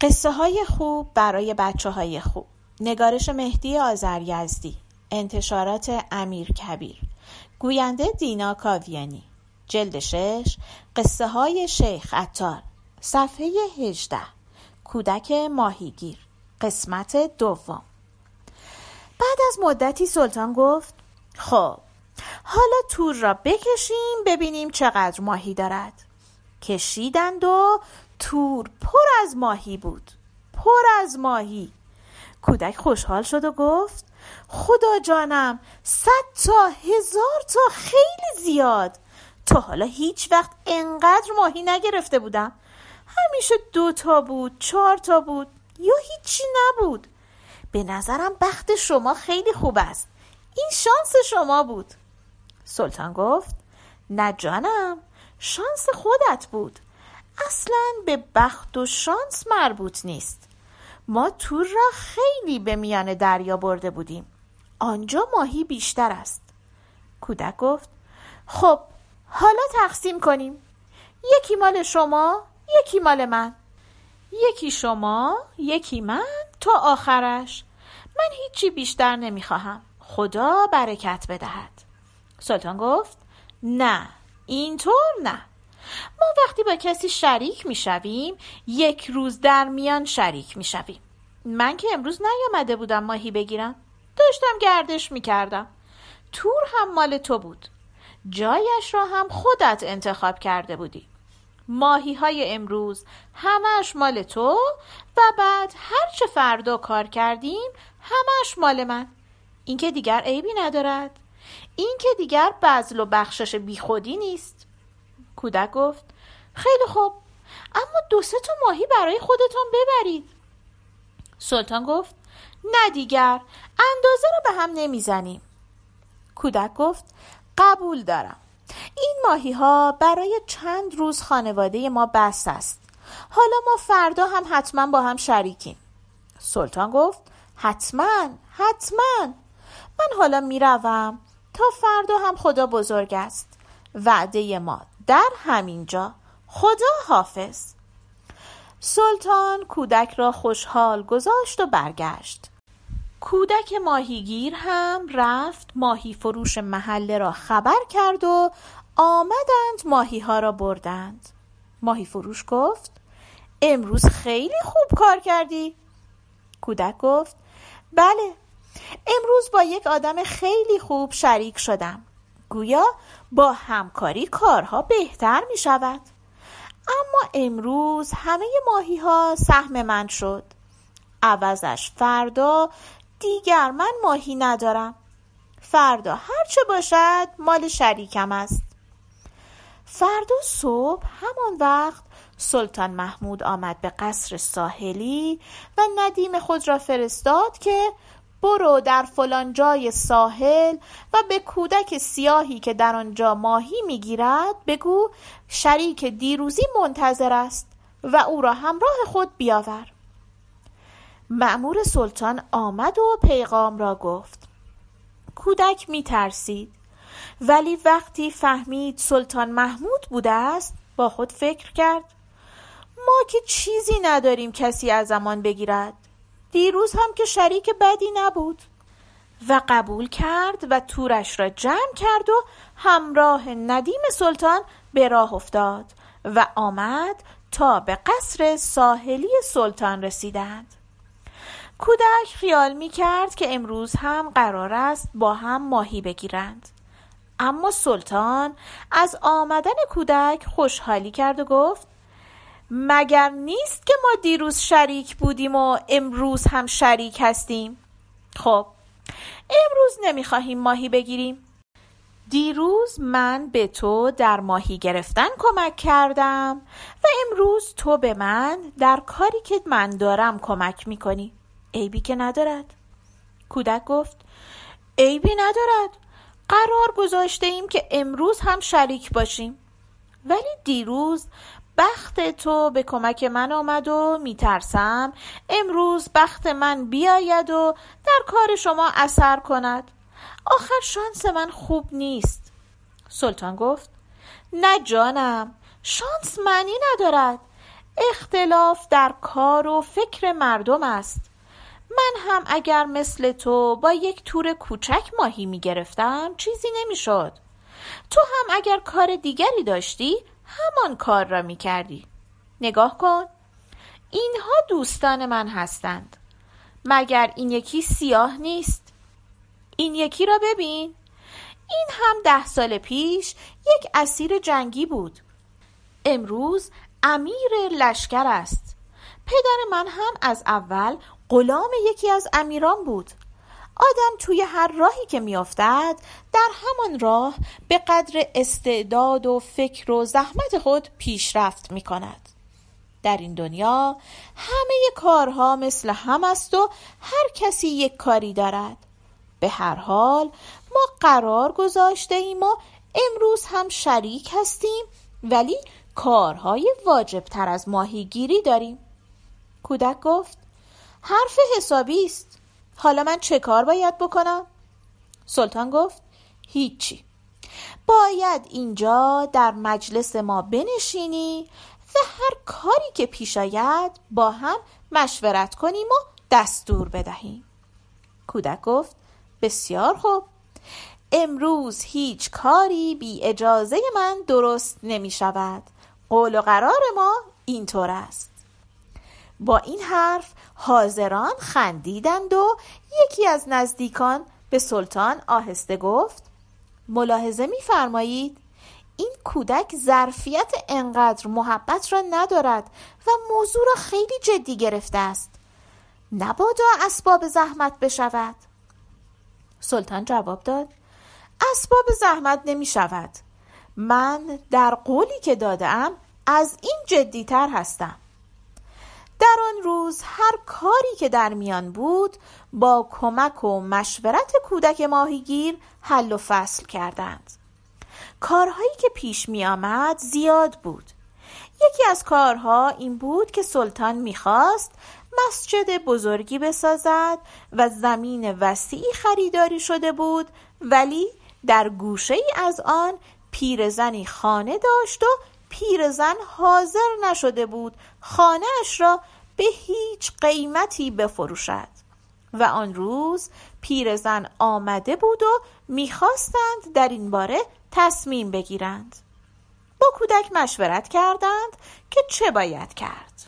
قصه های خوب برای بچه های خوب. نگارش مهدی آذریزدی. انتشارات امیر کبیر. گوینده دینا کاویانی. جلد شش قصه های شیخ عطار. صفحه هجده. کودک ماهیگیر. قسمت دوم. بعد از مدتی سلطان گفت خب حالا تور را بکشیم ببینیم چقدر ماهی دارد. کشیدند و تور پر از ماهی بود. پر از ماهی. کودک خوشحال شد و گفت خدا جانم صد تا هزار تا خیلی زیاد. تا حالا هیچ وقت انقدر ماهی نگرفته بودم. همیشه دو تا بود چهار تا بود یا هیچی نبود. به نظرم بخت شما خیلی خوب است. این شانس شما بود. سلطان گفت نه جانم شانس خودت بود. اصلا به بخت و شانس مربوط نیست. ما تور را خیلی به میان دریا برده بودیم. آنجا ماهی بیشتر است. کودک گفت خب حالا تقسیم کنیم. یکی مال شما یکی مال من. یکی شما یکی من تا آخرش. من هیچی بیشتر نمی‌خواهم. خدا برکت بدهد. سلطان گفت نه اینطور نه. ما وقتی با کسی شریک می‌شویم یک روز در میان شریک می‌شویم. من که امروز نیامده بودم ماهی بگیرم. داشتم گردش می‌کردم. تور هم مال تو بود. جایش را هم خودت انتخاب کرده بودی. ماهی های امروز همش مال تو و بعد هرچه فردا کار کردیم همش مال من. این که دیگر عیبی ندارد. این که دیگر بزل و بخشش بیخودی نیست. کودک گفت خیلی خوب اما دو سه تا ماهی برای خودتان ببرید. سلطان گفت نه دیگر اندازه رو به هم نمی‌زنیم. کودک گفت قبول دارم این ماهی ها برای چند روز خانواده ما بس است حالا ما فردا هم حتما با هم شریکیم. سلطان گفت حتما حتما من حالا می‌روم تا فردا هم خدا بزرگ است وعده ما در همینجا. خدا حافظ. سلطان کودک را خوشحال گذاشت و برگشت. کودک ماهیگیر هم رفت ماهی فروش محله را خبر کرد و آمدند ماهی ها را بردند. ماهی فروش گفت امروز خیلی خوب کار کردی. کودک گفت بله امروز با یک آدم خیلی خوب شریک شدم. گویا با همکاری کارها بهتر می شود. اما امروز همه ماهی ها سهم من شد. عوضش فردا دیگر من ماهی ندارم. فردا هرچه باشد مال شریکم است. فردا صبح همان وقت سلطان محمود آمد به قصر ساحلی و ندیم خود را فرستاد که برو در فلان جای ساحل و به کودک سیاهی که در آنجا ماهی می‌گیرد بگو شریک دیروزی منتظر است و او را همراه خود بیاور. معمور سلطان آمد و پیغام را گفت. کودک می ترسید ولی وقتی فهمید سلطان محمود بوده است با خود فکر کرد. ما که چیزی نداریم کسی از زمان بگیرد. دیروز هم که شریک بدی نبود. و قبول کرد و تورش را جمع کرد و همراه ندیم سلطان به راه افتاد و آمد تا به قصر ساحلی سلطان رسیدند. کودک خیال می کرد که امروز هم قرار است با هم ماهی بگیرند. اما سلطان از آمدن کودک خوشحالی کرد و گفت مگر نیست که ما دیروز شریک بودیم و امروز هم شریک هستیم؟ خب امروز نمی‌خواهیم ماهی بگیریم. دیروز من به تو در ماهی گرفتن کمک کردم و امروز تو به من در کاری که من دارم کمک می‌کنی. عیبی که ندارد. کودک گفت عیبی ندارد. قرار گذاشته ایم که امروز هم شریک باشیم. ولی دیروز بخت تو به کمک من آمد و میترسم. امروز بخت من بیاید و در کار شما اثر کند. آخر شانس من خوب نیست. سلطان گفت نه جانم شانس معنی ندارد. اختلاف در کار و فکر مردم است. من هم اگر مثل تو با یک تور کوچک ماهی می گرفتم چیزی نمی شد تو هم اگر کار دیگری داشتی همان کار را می کردی نگاه کن. اینها دوستان من هستند. مگر این یکی سیاه نیست؟ این یکی را ببین. این هم ده سال پیش یک اسیر جنگی بود. امروز امیر لشکر است. پدر من هم از اول غلام یکی از امیران بود. آدم توی هر راهی که میافتد در همان راه به قدر استعداد و فکر و زحمت خود پیشرفت می کند در این دنیا همه کارها مثل هم است و هر کسی یک کاری دارد. به هر حال ما قرار گذاشته ایم و امروز هم شریک هستیم ولی کارهای واجب تر از ماهیگیری داریم. کودک گفت حرف حسابی است. حالا من چه کار باید بکنم؟ سلطان گفت هیچی. باید اینجا در مجلس ما بنشینی و هر کاری که پیش آید با هم مشورت کنیم و دستور بدهیم. کودک گفت بسیار خوب. امروز هیچ کاری بی اجازه من درست نمی شود قول و قرار ما اینطور است. با این حرف حاضران خندیدند و یکی از نزدیکان به سلطان آهسته گفت ملاحظه میفرمایید این کودک ظرفیت انقدر محبت را ندارد و موضوع را خیلی جدی گرفته است. نبادا اسباب زحمت بشود. سلطان جواب داد اسباب زحمت نمی شود من در قولی که دادم از این جدیتر هستم. در آن روز هر کاری که در میان بود با کمک و مشورت کودک ماهیگیر حل و فصل کردند. کارهایی که پیش می آمد زیاد بود. یکی از کارها این بود که سلطان می‌خواست مسجد بزرگی بسازد و زمین وسیعی خریداری شده بود ولی در گوشه ای از آن پیرزنی خانه داشت و پیرزن حاضر نشده بود خانهاش را به هیچ قیمتی بفروشد. و آن روز پیرزن آمده بود و می‌خواستند در این باره تصمیم بگیرند. با کودک مشورت کردند که چه باید کرد.